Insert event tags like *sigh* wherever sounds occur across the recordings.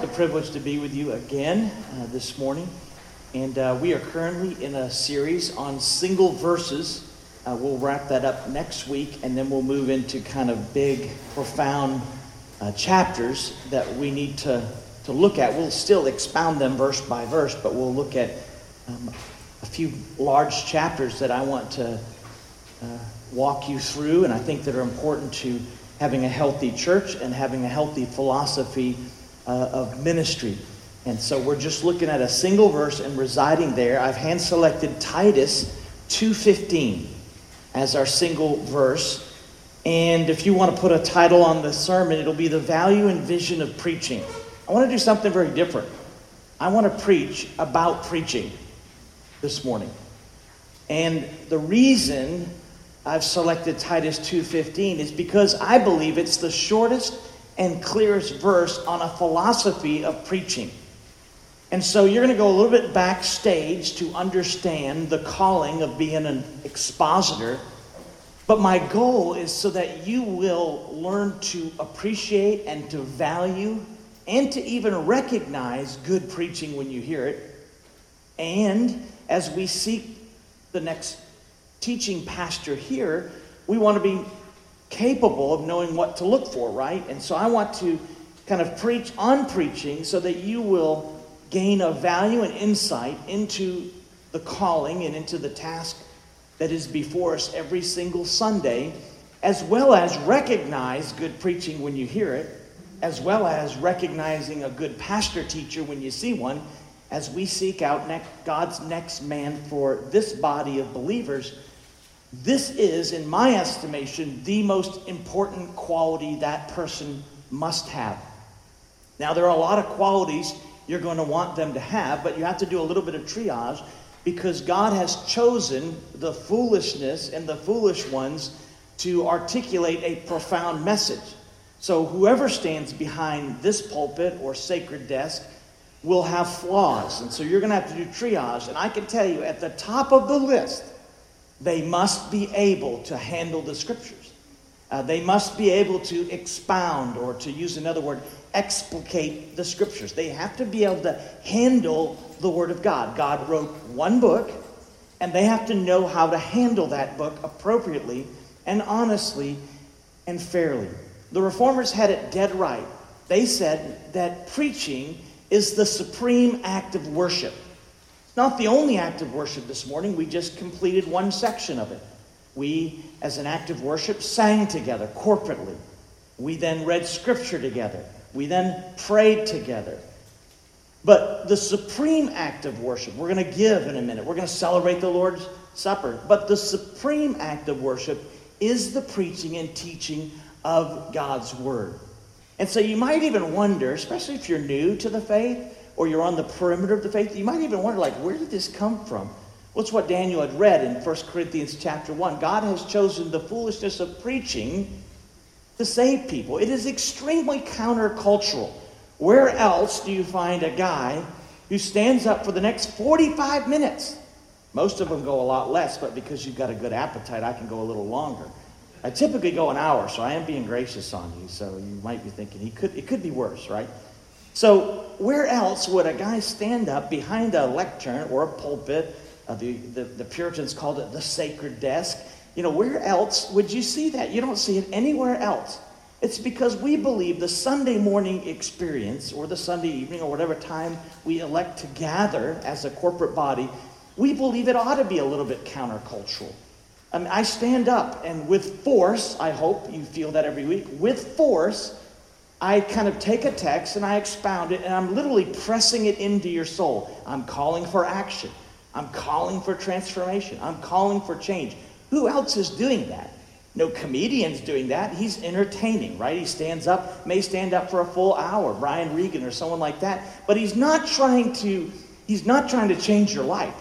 The privilege to be with you again uh, this morning. And uh, we are currently in a series on single verses. Uh, we'll wrap that up next week, and then we'll move into kind of big, profound uh, chapters that we need to, to look at. We'll still expound them verse by verse, but we'll look at um, a few large chapters that I want to uh, walk you through, and I think that are important to having a healthy church and having a healthy philosophy uh, of ministry. And so we're just looking at a single verse and residing there. I've hand selected Titus 2:15 as our single verse. And if you want to put a title on the sermon, it'll be the value and vision of preaching. I want to do something very different. I want to preach about preaching this morning. And the reason I've selected Titus 2:15 is because I believe it's the shortest and clearest verse on a philosophy of preaching. And so you're going to go a little bit backstage to understand the calling of being an expositor. But my goal is so that you will learn to appreciate and to value and to even recognize good preaching when you hear it. And as we seek the next teaching pastor here, we want to be capable of knowing what to look for, right? And so I want to kind of preach on preaching so that you will gain a value and insight into the calling and into the task that is before us every single Sunday, as well as recognize good preaching when you hear it, as well as recognizing a good pastor teacher when you see one, as we seek out God's next man for this body of believers this is, in my estimation, the most important quality that person must have. Now, there are a lot of qualities you're going to want them to have, but you have to do a little bit of triage because God has chosen the foolishness and the foolish ones to articulate a profound message. So, whoever stands behind this pulpit or sacred desk will have flaws. And so, you're going to have to do triage. And I can tell you, at the top of the list, they must be able to handle the scriptures. Uh, they must be able to expound, or to use another word, explicate the scriptures. They have to be able to handle the Word of God. God wrote one book, and they have to know how to handle that book appropriately and honestly and fairly. The reformers had it dead right. They said that preaching is the supreme act of worship not the only act of worship this morning. We just completed one section of it. We, as an act of worship, sang together corporately. We then read scripture together. We then prayed together. But the supreme act of worship, we're going to give in a minute. We're going to celebrate the Lord's Supper. But the supreme act of worship is the preaching and teaching of God's Word. And so you might even wonder, especially if you're new to the faith, or you're on the perimeter of the faith, you might even wonder, like, where did this come from? What's what Daniel had read in 1 Corinthians chapter 1? God has chosen the foolishness of preaching to save people. It is extremely countercultural. Where else do you find a guy who stands up for the next 45 minutes? Most of them go a lot less, but because you've got a good appetite, I can go a little longer. I typically go an hour, so I am being gracious on you. So you might be thinking he could it could be worse, right? So, where else would a guy stand up behind a lectern or a pulpit? Uh, the, the, the Puritans called it the sacred desk. You know, where else would you see that? You don't see it anywhere else. It's because we believe the Sunday morning experience or the Sunday evening or whatever time we elect to gather as a corporate body, we believe it ought to be a little bit countercultural. I mean, I stand up and with force, I hope you feel that every week, with force, I kind of take a text and I expound it, and I'm literally pressing it into your soul. I'm calling for action. I'm calling for transformation. I'm calling for change. Who else is doing that? No comedian's doing that. He's entertaining, right? He stands up, may stand up for a full hour, Brian Regan or someone like that. But he's not trying to, he's not trying to change your life.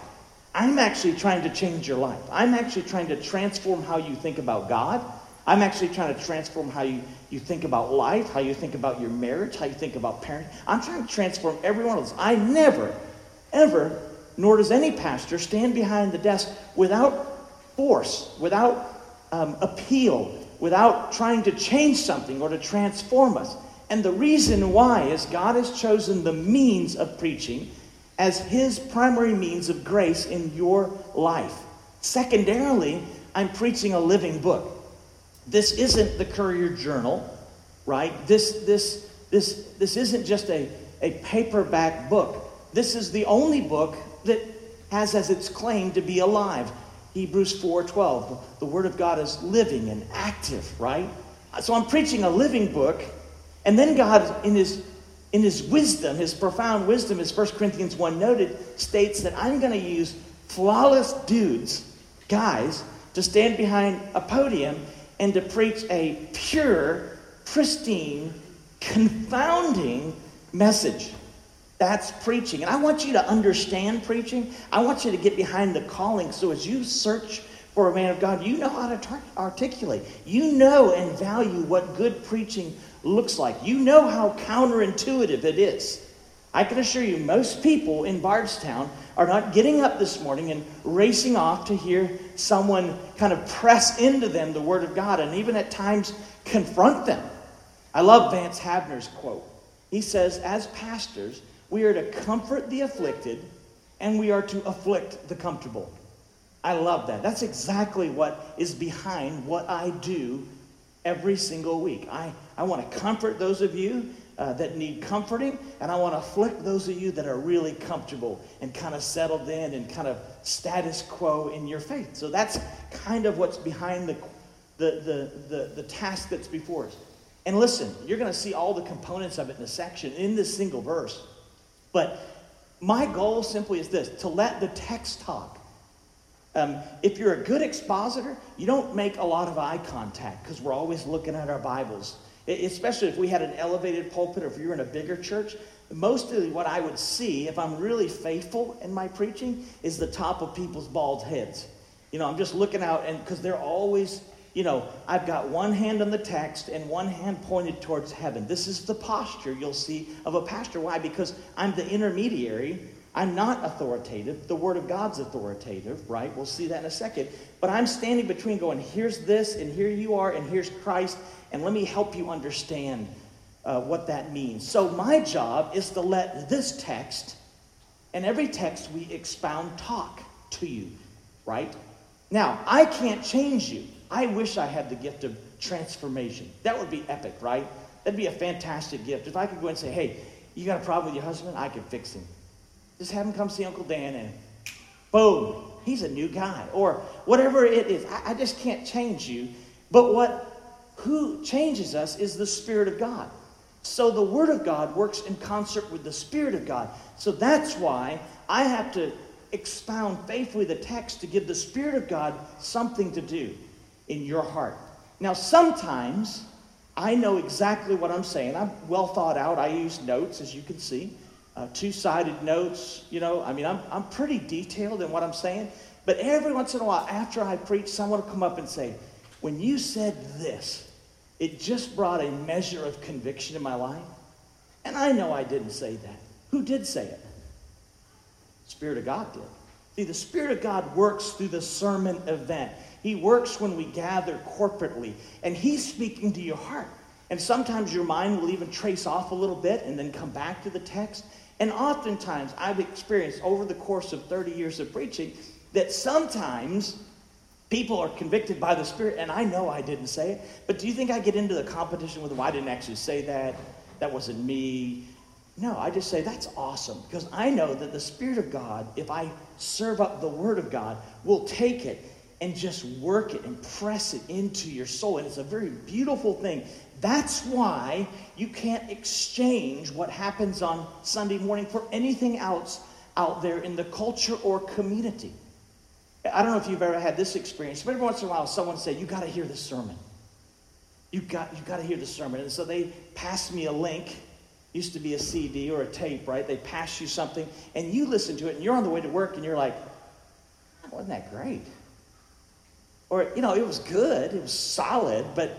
I'm actually trying to change your life. I'm actually trying to transform how you think about God. I'm actually trying to transform how you you think about life, how you think about your marriage, how you think about parenting. I'm trying to transform every one of those. I never, ever, nor does any pastor stand behind the desk without force, without um, appeal, without trying to change something or to transform us. And the reason why is God has chosen the means of preaching as his primary means of grace in your life. Secondarily, I'm preaching a living book. This isn't the Courier Journal, right? This, this, this, this isn't just a, a paperback book. This is the only book that has as its claim to be alive. Hebrews 4:12. The word of God is living and active, right? So I'm preaching a living book, and then God in his in his wisdom, his profound wisdom, as 1 Corinthians 1 noted, states that I'm going to use flawless dudes, guys, to stand behind a podium and to preach a pure, pristine, confounding message. That's preaching. And I want you to understand preaching. I want you to get behind the calling. So as you search for a man of God, you know how to articulate. You know and value what good preaching looks like. You know how counterintuitive it is. I can assure you, most people in Bardstown are not getting up this morning and racing off to hear someone kind of press into them the Word of God and even at times confront them. I love Vance Havner's quote. He says, As pastors, we are to comfort the afflicted and we are to afflict the comfortable. I love that. That's exactly what is behind what I do every single week. I, I want to comfort those of you uh, that need comforting, and I want to afflict those of you that are really comfortable and kind of settled in and kind of status quo in your faith. So that's kind of what's behind the, the, the, the, the task that's before us. And listen, you're going to see all the components of it in a section in this single verse. But my goal simply is this to let the text talk. Um, if you're a good expositor, you don't make a lot of eye contact because we're always looking at our Bibles. Especially if we had an elevated pulpit or if you're in a bigger church, mostly what I would see, if I'm really faithful in my preaching, is the top of people's bald heads. You know, I'm just looking out, and because they're always, you know, I've got one hand on the text and one hand pointed towards heaven. This is the posture you'll see of a pastor. Why? Because I'm the intermediary I'm not authoritative. The Word of God's authoritative, right? We'll see that in a second. But I'm standing between going, here's this, and here you are, and here's Christ, and let me help you understand uh, what that means. So, my job is to let this text and every text we expound talk to you, right? Now, I can't change you. I wish I had the gift of transformation. That would be epic, right? That'd be a fantastic gift. If I could go and say, hey, you got a problem with your husband? I could fix him. Just have him come see Uncle Dan and boom, he's a new guy. Or whatever it is. I, I just can't change you. But what who changes us is the Spirit of God. So the Word of God works in concert with the Spirit of God. So that's why I have to expound faithfully the text to give the Spirit of God something to do in your heart. Now, sometimes I know exactly what I'm saying. I'm well thought out. I use notes, as you can see uh, two-sided notes. You know, I mean, I'm, I'm pretty detailed in what I'm saying. But every once in a while, after I preach, someone will come up and say, when you said this, it just brought a measure of conviction in my life. And I know I didn't say that. Who did say it? Spirit of God did. See, the Spirit of God works through the sermon event. He works when we gather corporately, and He's speaking to your heart. And sometimes your mind will even trace off a little bit and then come back to the text. And oftentimes, I've experienced over the course of 30 years of preaching that sometimes people are convicted by the Spirit, and I know I didn't say it. But do you think I get into the competition with, well, I didn't actually say that? That wasn't me. No, I just say that's awesome because I know that the Spirit of God, if I serve up the Word of God, will take it and just work it and press it into your soul. And it's a very beautiful thing. That's why you can't exchange what happens on Sunday morning for anything else out there in the culture or community. I don't know if you've ever had this experience, but every once in a while someone said, You got to hear the sermon. You got, you got to hear the sermon. And so they passed me a link. Used to be a CD or a tape, right? They pass you something, and you listen to it, and you're on the way to work, and you're like, Wasn't that great? Or, you know, it was good, it was solid, but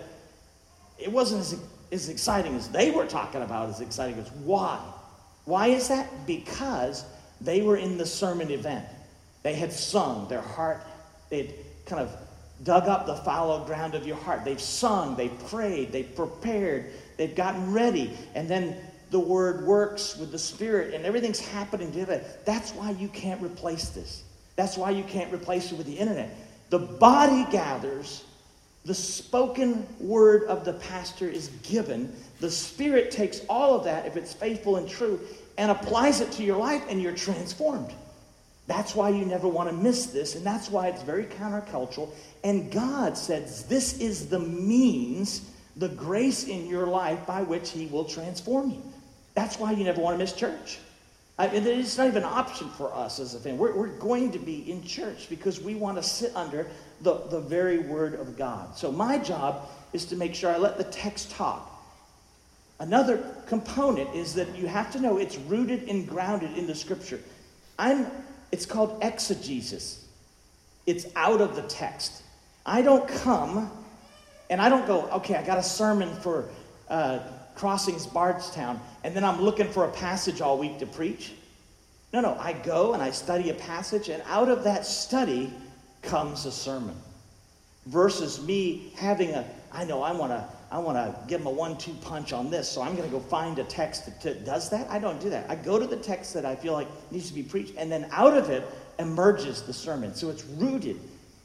it wasn't as, as exciting as they were talking about, as exciting as why. Why is that? Because they were in the sermon event. They had sung their heart, they'd kind of dug up the fallow ground of your heart. They've sung, they prayed, they prepared, they've gotten ready, and then the word works with the Spirit, and everything's happening together. That's why you can't replace this. That's why you can't replace it with the internet. The body gathers, the spoken word of the pastor is given. The Spirit takes all of that, if it's faithful and true, and applies it to your life, and you're transformed. That's why you never want to miss this, and that's why it's very countercultural. And God says this is the means, the grace in your life by which He will transform you. That's why you never want to miss church. I mean, it's not even an option for us as a family. We're, we're going to be in church because we want to sit under the, the very word of God. So my job is to make sure I let the text talk. Another component is that you have to know it's rooted and grounded in the scripture. I'm, it's called exegesis. It's out of the text. I don't come and I don't go, okay, I got a sermon for uh, Crossings Bardstown, and then I'm looking for a passage all week to preach. No, no, I go and I study a passage, and out of that study comes a sermon. Versus me having a, I know I want to, I want to give them a one-two punch on this, so I'm going to go find a text that, that does that. I don't do that. I go to the text that I feel like needs to be preached, and then out of it emerges the sermon. So it's rooted,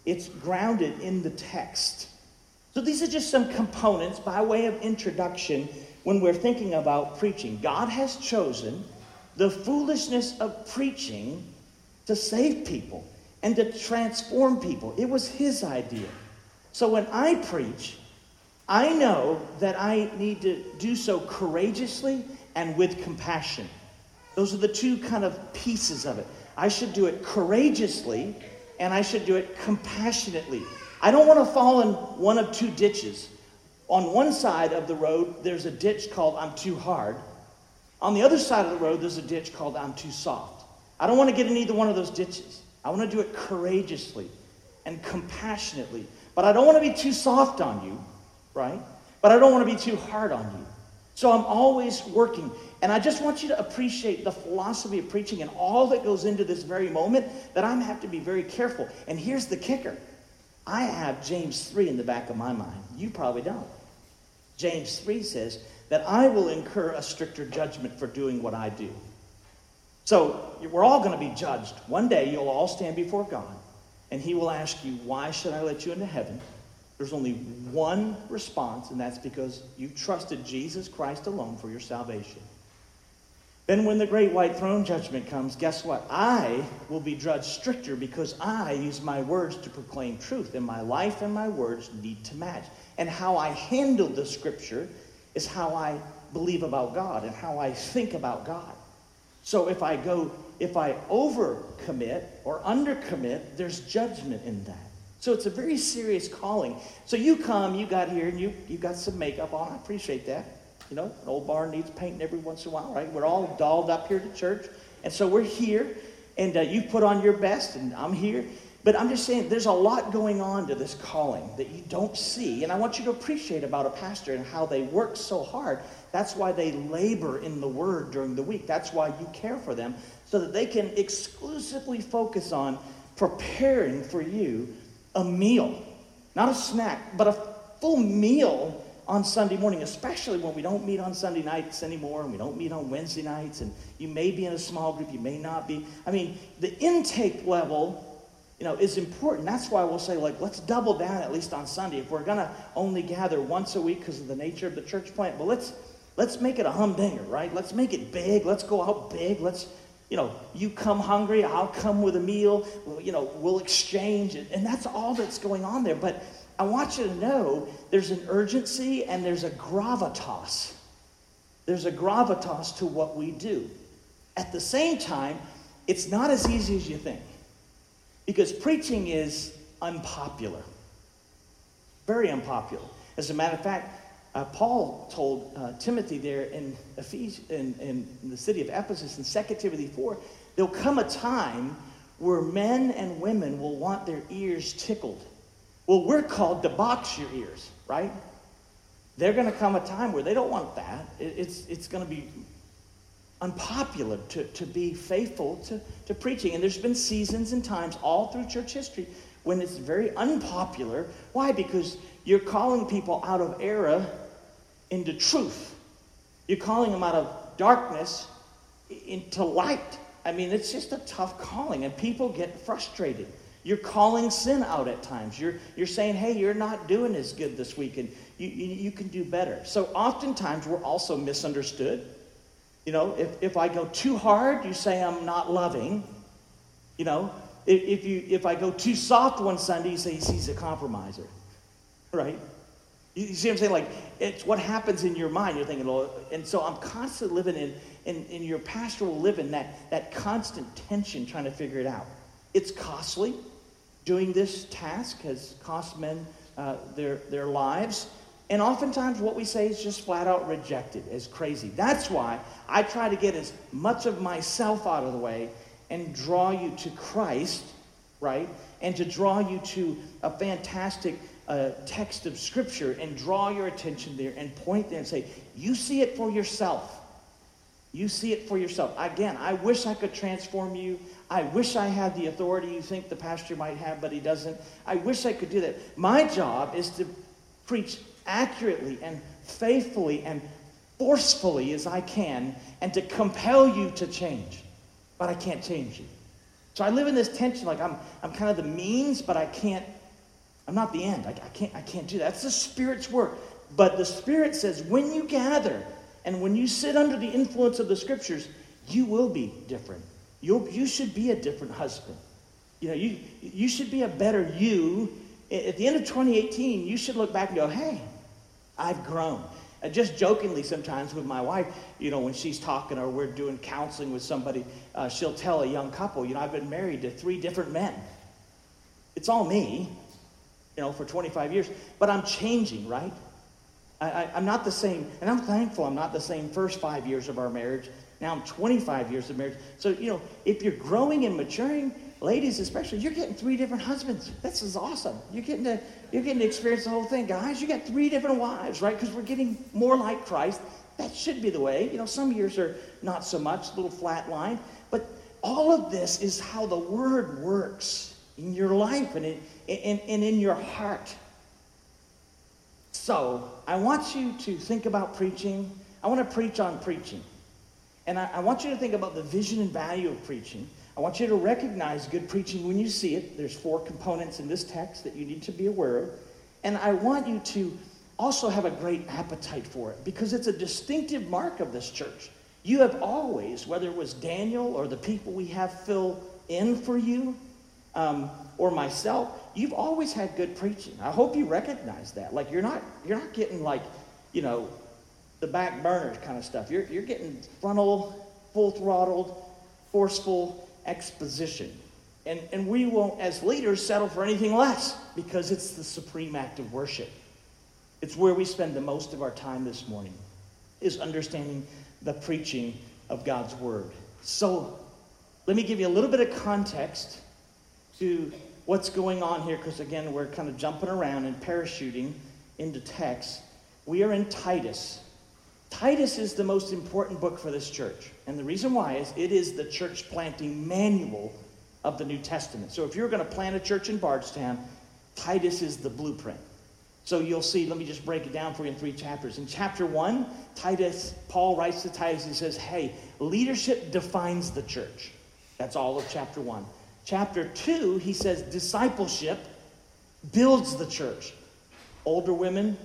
it's grounded in the text. So these are just some components by way of introduction when we're thinking about preaching. God has chosen the foolishness of preaching to save people and to transform people. It was His idea. So when I preach, I know that I need to do so courageously and with compassion. Those are the two kind of pieces of it. I should do it courageously and I should do it compassionately. I don't want to fall in one of two ditches. On one side of the road, there's a ditch called I'm too hard. On the other side of the road, there's a ditch called I'm too soft. I don't want to get in either one of those ditches. I want to do it courageously and compassionately. But I don't want to be too soft on you, right? But I don't want to be too hard on you. So I'm always working. And I just want you to appreciate the philosophy of preaching and all that goes into this very moment that I have to be very careful. And here's the kicker I have James 3 in the back of my mind. You probably don't. James 3 says that I will incur a stricter judgment for doing what I do. So we're all going to be judged. One day you'll all stand before God, and He will ask you, Why should I let you into heaven? There's only one response, and that's because you trusted Jesus Christ alone for your salvation. Then, when the great white throne judgment comes, guess what? I will be judged stricter because I use my words to proclaim truth, and my life and my words need to match. And how I handle the scripture is how I believe about God and how I think about God. So if I go, if I overcommit or undercommit, there's judgment in that. So it's a very serious calling. So you come, you got here, and you, you got some makeup on. I appreciate that. You know, an old barn needs painting every once in a while, right? We're all dolled up here to church. And so we're here, and uh, you put on your best, and I'm here. But I'm just saying, there's a lot going on to this calling that you don't see. And I want you to appreciate about a pastor and how they work so hard. That's why they labor in the word during the week. That's why you care for them, so that they can exclusively focus on preparing for you a meal. Not a snack, but a full meal on Sunday morning, especially when we don't meet on Sunday nights anymore and we don't meet on Wednesday nights, and you may be in a small group, you may not be. I mean, the intake level, you know, is important. That's why we'll say, like, let's double down at least on Sunday. If we're gonna only gather once a week because of the nature of the church plant, but let's let's make it a humdinger, right? Let's make it big. Let's go out big. Let's you know, you come hungry, I'll come with a meal. You know, we'll exchange, and that's all that's going on there. But I want you to know there's an urgency and there's a gravitas. There's a gravitas to what we do. At the same time, it's not as easy as you think because preaching is unpopular, very unpopular. As a matter of fact, uh, Paul told uh, Timothy there in, Ephes- in, in the city of Ephesus in 2 Timothy 4 there'll come a time where men and women will want their ears tickled well, we're called to box your ears, right? They're going to come a time where they don't want that. It's, it's going to be unpopular to, to be faithful to, to preaching. And there's been seasons and times all through church history when it's very unpopular. Why? Because you're calling people out of era into truth. You're calling them out of darkness into light. I mean, it's just a tough calling, and people get frustrated. You're calling sin out at times. You're, you're saying, hey, you're not doing as good this week, and you, you, you can do better. So oftentimes we're also misunderstood. You know, if, if I go too hard, you say I'm not loving. You know, if, if, you, if I go too soft one Sunday, you say he's a compromiser. Right? You see what I'm saying? Like, it's what happens in your mind. You're thinking, oh, and so I'm constantly living in, in, in your pastoral living, that, that constant tension trying to figure it out. It's costly. Doing this task has cost men uh, their, their lives. And oftentimes, what we say is just flat out rejected as crazy. That's why I try to get as much of myself out of the way and draw you to Christ, right? And to draw you to a fantastic uh, text of Scripture and draw your attention there and point there and say, You see it for yourself. You see it for yourself. Again, I wish I could transform you. I wish I had the authority you think the pastor might have, but he doesn't. I wish I could do that. My job is to preach accurately and faithfully and forcefully as I can and to compel you to change. But I can't change you. So I live in this tension like I'm, I'm kind of the means, but I can't, I'm not the end. I, I, can't, I can't do that. That's the Spirit's work. But the Spirit says when you gather and when you sit under the influence of the Scriptures, you will be different. you you should be a different husband. You know, you, you should be a better you. At the end of 2018, you should look back and go, hey, I've grown. And just jokingly sometimes with my wife, you know, when she's talking or we're doing counseling with somebody, uh, she'll tell a young couple, you know, I've been married to three different men. It's all me, you know, for 25 years, but I'm changing, right? I, am not the same, and I'm thankful I'm not the same first five years of our marriage. Now I'm 25 years of marriage. So, you know, if you're growing and maturing, ladies especially, you're getting three different husbands. This is awesome. You're getting to you're getting to experience the whole thing, guys. You got three different wives, right? Because we're getting more like Christ. That should be the way. You know, some years are not so much, a little flat line, but all of this is how the Word works in your life and in, and, and in your heart. So I want you to think about preaching. I want to preach on preaching. And I, I want you to think about the vision and value of preaching. I want you to recognize good preaching when you see it. There's four components in this text that you need to be aware of. And I want you to also have a great appetite for it because it's a distinctive mark of this church. You have always, whether it was Daniel or the people we have fill in for you, um, or myself, you've always had good preaching. I hope you recognize that. Like you're not you're not getting like, you know, the back burners kind of stuff. You're you're getting frontal, full throttled, forceful exposition. And, and we won't, as leaders, settle for anything less because it's the supreme act of worship. It's where we spend the most of our time this morning, is understanding the preaching of God's word. So let me give you a little bit of context to what's going on here, because again, we're kind of jumping around and parachuting into text. We are in Titus. Titus is the most important book for this church. And the reason why is it is the church planting manual of the New Testament. So if you're going to plant a church in Bardstown, Titus is the blueprint. So you'll see, let me just break it down for you in three chapters. In chapter one, Titus, Paul writes to Titus and says, Hey, leadership defines the church. That's all of chapter one. Chapter two, he says, discipleship builds the church. Older women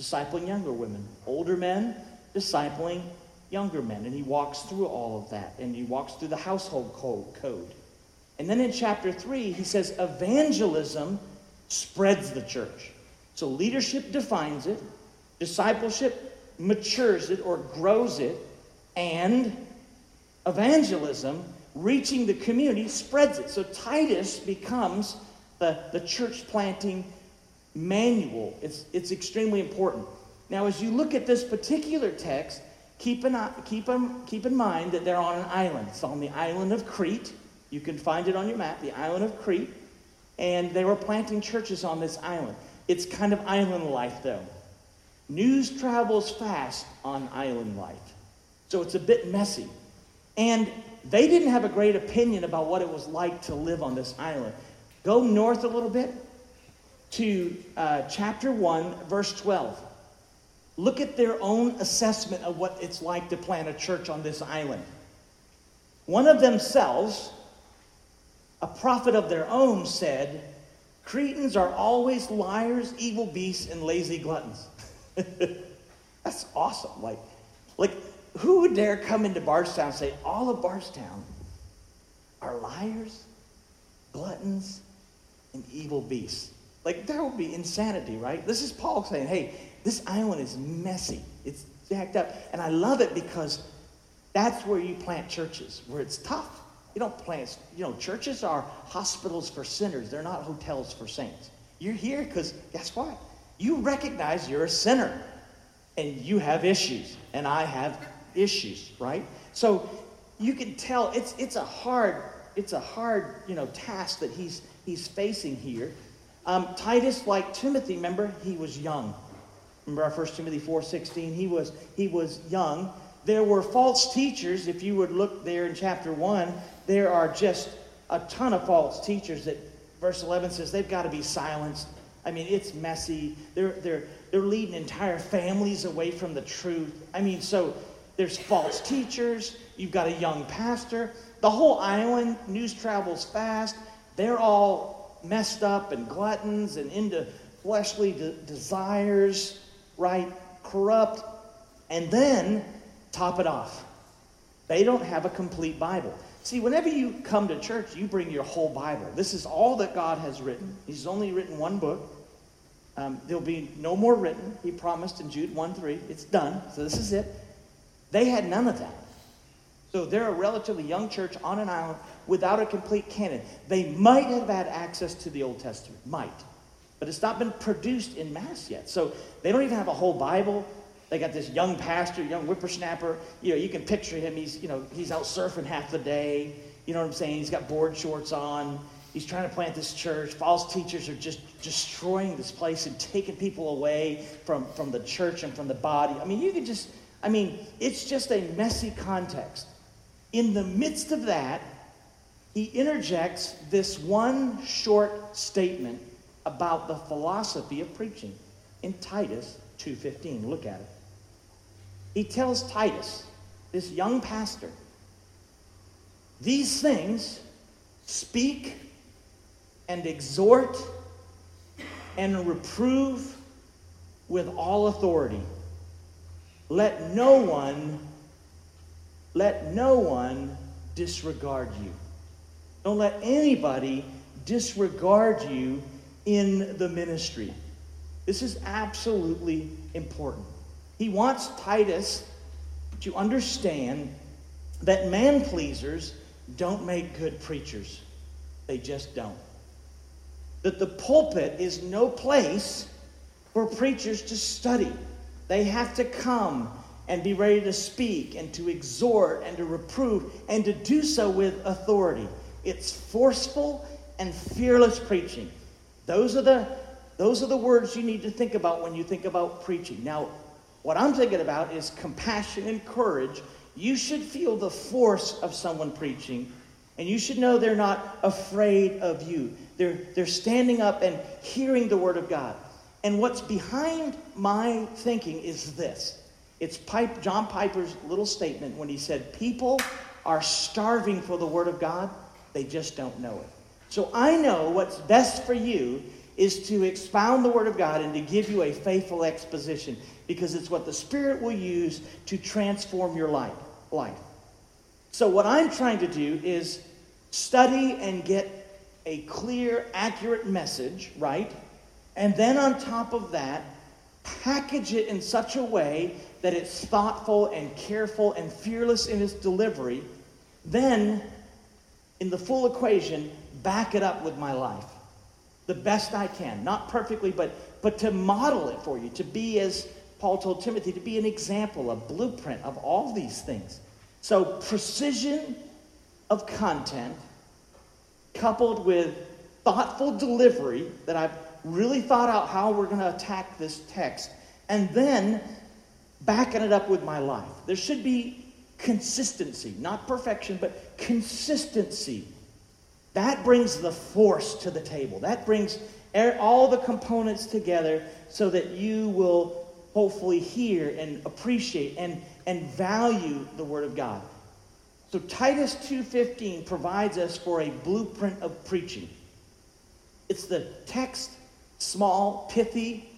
discipling younger women, older men discipling younger men. And he walks through all of that. And he walks through the household code. And then in chapter 3, he says evangelism spreads the church. So leadership defines it, discipleship matures it or grows it, and evangelism, reaching the community, spreads it. So Titus becomes the, the church planting manual. It's, it's extremely important. Now, as you look at this particular text, keep in, keep, keep in mind that they're on an island. It's on the island of Crete. You can find it on your map, the island of Crete. And they were planting churches on this island. It's kind of island life, though. News travels fast on island life. So it's a bit messy. And they didn't have a great opinion about what it was like to live on this island. Go north a little bit to uh, chapter 1, verse 12. look at their own assessment of what it's like to plant a church on this island. One of themselves, a prophet of their own, said, Cretans are always liars, evil beasts, and lazy gluttons. *laughs* That's awesome. Like, like, who would dare come into Bardstown and say, all of Bardstown are liars, gluttons, and evil beasts? Like, that would be insanity, right? This is Paul saying, hey, this island is messy. It's jacked up. And I love it because that's where you plant churches, where it's tough. You don't plant, you know, churches are hospitals for sinners, they're not hotels for saints. You're here because guess what? You recognize you're a sinner and you have issues, and I have issues, right? So you can tell it's it's a hard it's a hard you know task that he's he's facing here. Um, Titus, like Timothy, remember he was young. Remember our 1 Timothy 4:16. He was he was young. There were false teachers. If you would look there in chapter one, there are just a ton of false teachers that verse 11 says they've got to be silenced. I mean, it's messy. They're they're they're leading entire families away from the truth. I mean, so there's false teachers. You've got a young pastor. The whole island news travels fast. They're all messed up and gluttons and into fleshly de- desires, right? Corrupt. And then top it off. They don't have a complete Bible. See, whenever you come to church, you bring your whole Bible. This is all that God has written. He's only written one book. Um, there'll be no more written. He promised in Jude 1 3. It's done. So this is it. They had none of that. So they're a relatively young church on an island without a complete canon. They might have had access to the Old Testament, might, but it's not been produced in mass yet. So they don't even have a whole Bible. They got this young pastor, young whippersnapper. You know, you can picture him. He's, you know, he's out surfing half the day. You know what I'm saying? He's got board shorts on. He's trying to plant this church. False teachers are just destroying this place and taking people away from, from the church and from the body. I mean, you could just, I mean, it's just a messy context. In the midst of that, he interjects this one short statement about the philosophy of preaching in Titus 2:15. Look at it. He tells Titus, this young pastor, these things speak and exhort and reprove with all authority. Let no one let no one disregard you. Don't let anybody disregard you in the ministry. This is absolutely important. He wants Titus to understand that man pleasers don't make good preachers. They just don't. That the pulpit is no place for preachers to study. They have to come and be ready to speak and to exhort and to reprove and to do so with authority. It's forceful and fearless preaching. Those are the those are the words you need to think about when you think about preaching. Now, what I'm thinking about is compassion and courage. You should feel the force of someone preaching, and you should know they're not afraid of you. They're, they're standing up and hearing the word of God. And what's behind my thinking is this it's Pipe, John Piper's little statement when he said, People are starving for the Word of God, they just don't know it. So I know what's best for you is to expound the Word of God and to give you a faithful exposition because it's what the Spirit will use to transform your life. life. So, what I'm trying to do is study and get a clear, accurate message, right? And then on top of that, package it in such a way that it's thoughtful and careful and fearless in its delivery, then in the full equation, back it up with my life the best I can. Not perfectly, but, but to model it for you, to be, as Paul told Timothy, to be an example, a blueprint of all these things. So, precision of content coupled with thoughtful delivery that I've really thought out how we're going to attack this text, and then backing it up with my life. There should be consistency, not perfection, but consistency. That brings the force to the table. That brings er, all the components together so that you will hopefully hear and appreciate and, and value the Word of God. So Titus 2:15 provides us for a blueprint of preaching. It's the text, small, pithy,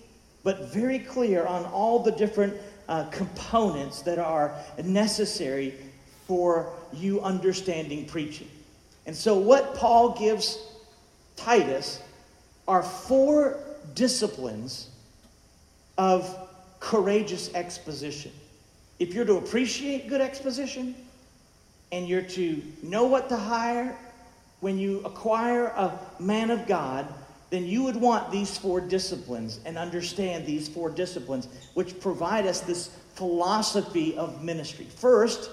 but very clear on all the different uh, components that are necessary for you understanding preaching. And so, what Paul gives Titus are four disciplines of courageous exposition. If you're to appreciate good exposition, and you're to know what to hire when you acquire a man of God, then you would want these four disciplines and understand these four disciplines, which provide us this philosophy of ministry. First,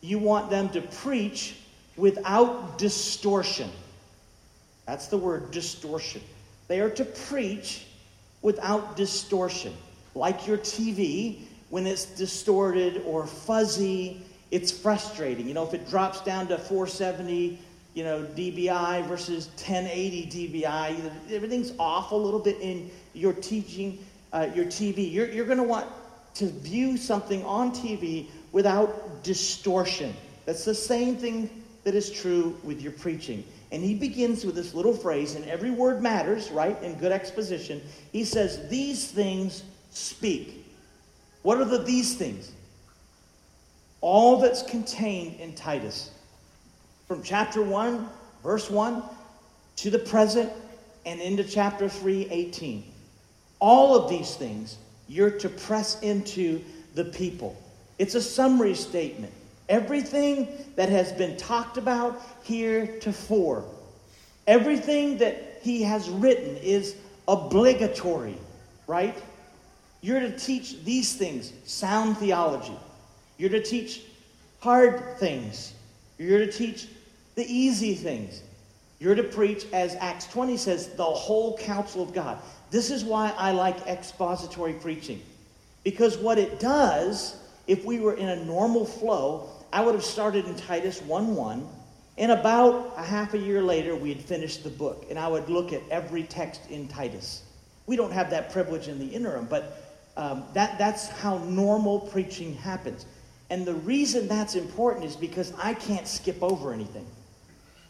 you want them to preach without distortion. That's the word distortion. They are to preach without distortion. Like your TV, when it's distorted or fuzzy it's frustrating. You know, if it drops down to 470, you know, dBi versus 1080 dBi, everything's off a little bit in your teaching, uh, your TV. You're, you're going to want to view something on TV without distortion. That's the same thing that is true with your preaching. And he begins with this little phrase, and every word matters, right? In good exposition. He says, These things speak. What are the these things? all that's contained in Titus. From chapter 1, verse 1, to the present, and into chapter 3, 18. All of these things you're to press into the people. It's a summary statement. Everything that has been talked about heretofore, everything that he has written is obligatory, right? You're to teach these things sound theology. You're to teach hard things. You're to teach the easy things. You're to preach, as Acts 20 says, the whole counsel of God. This is why I like expository preaching. Because what it does, if we were in a normal flow, I would have started in Titus 1 1, and about a half a year later, we had finished the book, and I would look at every text in Titus. We don't have that privilege in the interim, but um, that, that's how normal preaching happens. And the reason that's important is because I can't skip over anything.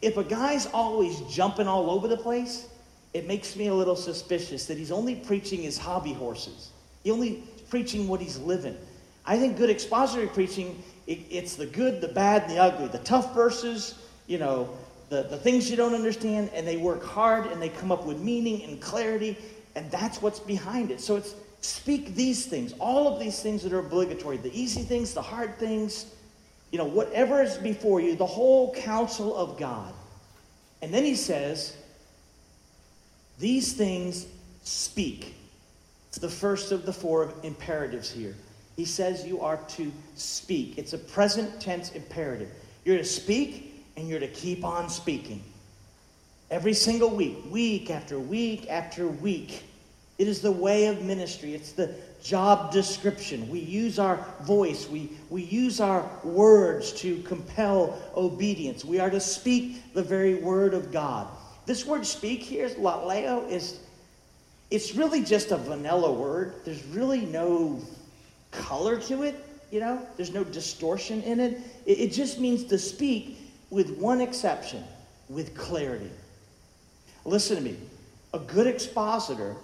If a guy's always jumping all over the place, it makes me a little suspicious that he's only preaching his hobby horses. He only preaching what he's living. I think good expository preaching, it, it's the good, the bad, and the ugly. The tough verses, you know, the, the things you don't understand, and they work hard and they come up with meaning and clarity, and that's what's behind it. So it's Speak these things, all of these things that are obligatory the easy things, the hard things, you know, whatever is before you, the whole counsel of God. And then he says, These things speak. It's the first of the four imperatives here. He says you are to speak. It's a present tense imperative. You're to speak and you're to keep on speaking. Every single week, week after week after week. It is the way of ministry. It's the job description. We use our voice, we, we use our words to compel obedience. We are to speak the very word of God. This word speak here, laleo, is it's really just a vanilla word. There's really no color to it, you know? There's no distortion in it. It, it just means to speak with one exception, with clarity. Listen to me. A good expositor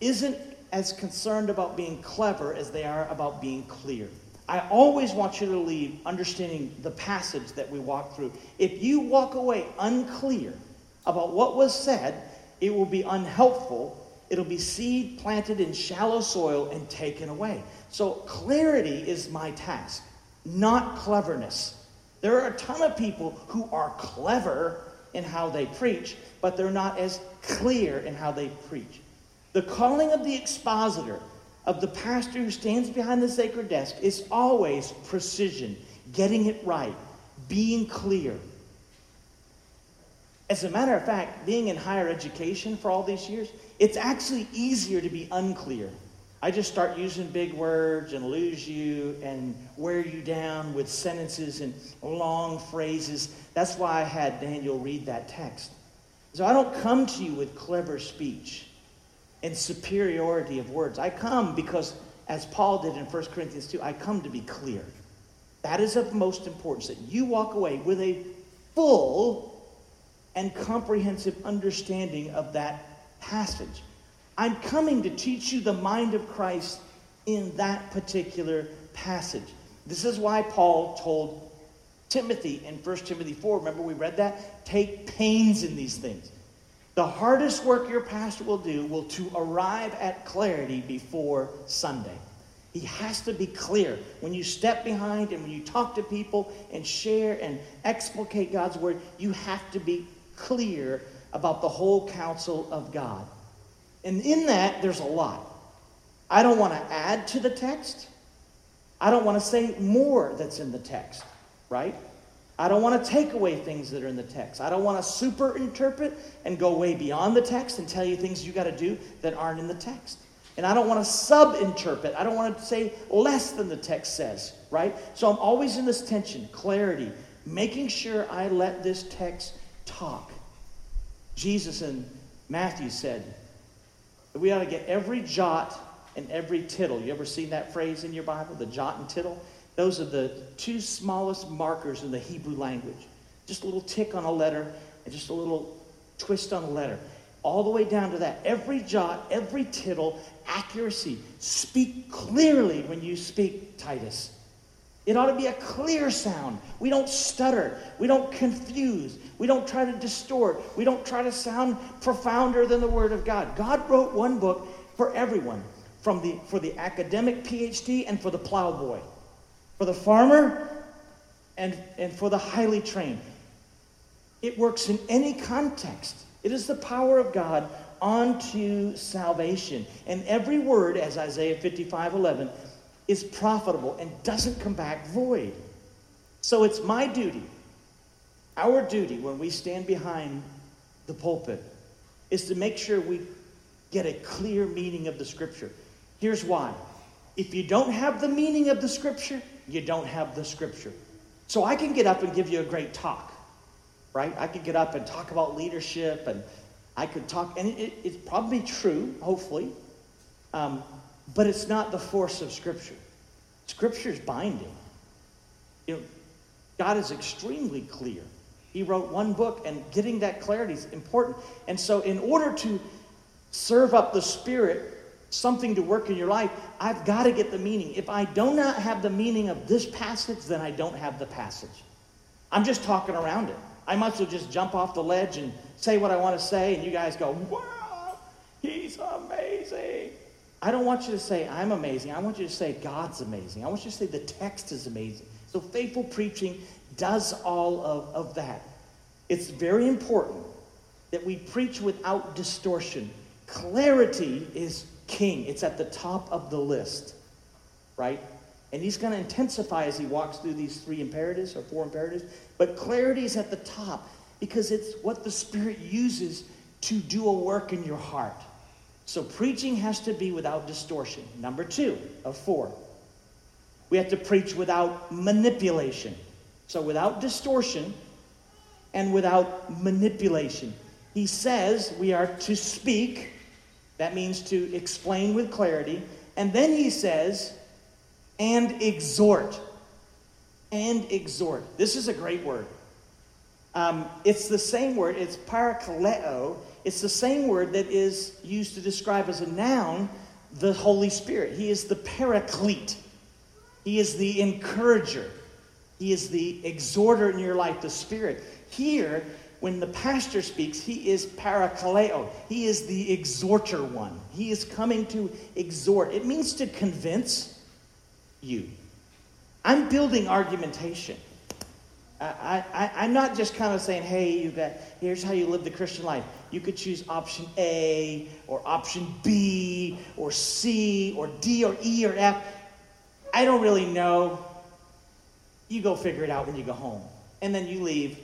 isn't as concerned about being clever as they are about being clear. I always want you to leave understanding the passage that we walk through. If you walk away unclear about what was said, it will be unhelpful. It'll be seed planted in shallow soil and taken away. So, clarity is my task, not cleverness. There are a ton of people who are clever in how they preach, but they're not as clear in how they preach. The calling of the expositor, of the pastor who stands behind the sacred desk, is always precision, getting it right, being clear. As a matter of fact, being in higher education for all these years, it's actually easier to be unclear. I just start using big words and lose you and wear you down with sentences and long phrases. That's why I had Daniel read that text. So I don't come to you with clever speech. And superiority of words. I come because, as Paul did in 1 Corinthians 2, I come to be clear. That is of most importance, that you walk away with a full and comprehensive understanding of that passage. I'm coming to teach you the mind of Christ in that particular passage. This is why Paul told Timothy in 1 Timothy 4, remember we read that? Take pains in these things. The hardest work your pastor will do will to arrive at clarity before Sunday. He has to be clear. When you step behind and when you talk to people and share and explicate God's word, you have to be clear about the whole counsel of God. And in that, there's a lot. I don't want to add to the text. I don't want to say more that's in the text, right? I don't want to take away things that are in the text. I don't want to super interpret and go way beyond the text and tell you things you got to do that aren't in the text. And I don't want to sub interpret. I don't want to say less than the text says, right? So I'm always in this tension, clarity, making sure I let this text talk. Jesus in Matthew said we ought to get every jot and every tittle. You ever seen that phrase in your Bible, the jot and tittle? Those are the two smallest markers in the Hebrew language. Just a little tick on a letter and just a little twist on a letter. All the way down to that. Every jot, every tittle, accuracy. Speak clearly when you speak, Titus. It ought to be a clear sound. We don't stutter. We don't confuse. We don't try to distort. We don't try to sound profounder than the Word of God. God wrote one book for everyone, from the, for the academic PhD and for the plowboy for the farmer and, and for the highly trained. It works in any context. It is the power of God unto salvation. And every word, as Isaiah 55 11, is profitable and doesn't come back void. So it's my duty, our duty, when we stand behind the pulpit, is to make sure we get a clear meaning of the scripture. Here's why. If you don't have the meaning of the scripture, you don't have the scripture. So I can get up and give you a great talk, right? I could get up and talk about leadership and I could talk, and it, it's probably true, hopefully, um, but it's not the force of Scripture. Scripture is binding. You know, God is extremely clear. He wrote one book, and getting that clarity is important. And so, in order to serve up the Spirit something to work in your life, I've got to get the meaning. If I do not have the meaning of this passage, then I don't have the passage. I'm just talking around it. I might as well just jump off the ledge and say what I want to say, and you guys go, wow, he's amazing. I don't want you to say, I'm amazing. I want you to say, God's amazing. I want you to say, the text is amazing. So faithful preaching does all of, of that. It's very important that we preach without distortion. Clarity is king. It's at the top of the list, right? And he's going to intensify as he walks through these three imperatives or four imperatives. But clarity is at the top because it's what the Spirit uses to do a work in your heart. So preaching has to be without distortion. Number two of four. We have to preach without manipulation. So without distortion and without manipulation. He says we are to speak that means to explain with clarity. And then he says, and exhort. And exhort. This is a great word. Um, it's the same word, it's parakaleo. It's the same word that is used to describe as a noun the Holy Spirit. He is the paraclete, He is the encourager, He is the exhorter in your life, the Spirit. Here, when the pastor speaks, he is parakaleo. He is the exhorter one. He is coming to exhort. It means to convince you. I'm building argumentation. I, I, am not just kind of saying, hey, you got, here's how you live the Christian life. You could choose option A or option B or C or D or E or F. I don't really know. You go figure it out when you go home. And then you leave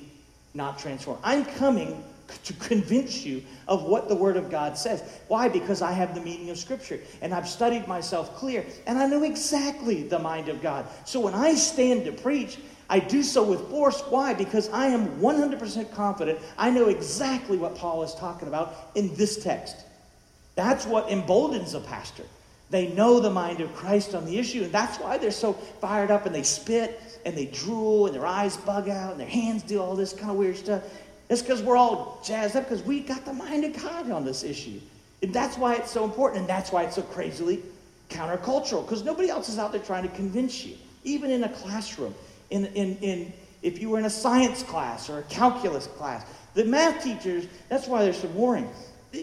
not transformed. I'm coming to convince you of what the Word of God says. Why? Because I have the meaning of Scripture and I've studied myself clear and I know exactly the mind of God. So when I stand to preach, I do so with force. Why? Because I am 100% confident I know exactly what Paul is talking about in this text. That's what emboldens a pastor. They know the mind of Christ on the issue, and that's why they're so fired up and they spit and they drool and their eyes bug out and their hands do all this kind of weird stuff. It's because we're all jazzed up because we got the mind of God on this issue. And that's why it's so important, and that's why it's so crazily countercultural, because nobody else is out there trying to convince you, even in a classroom. In, in, in, if you were in a science class or a calculus class, the math teachers, that's why they're so boring.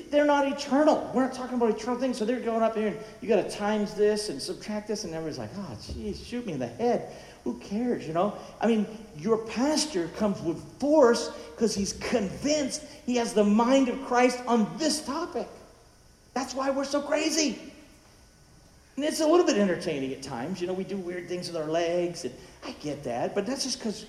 They're not eternal. We're not talking about eternal things. So they're going up here and you got to times this and subtract this, and everybody's like, ah, oh, geez, shoot me in the head. Who cares, you know? I mean, your pastor comes with force because he's convinced he has the mind of Christ on this topic. That's why we're so crazy. And it's a little bit entertaining at times. You know, we do weird things with our legs, and I get that, but that's just because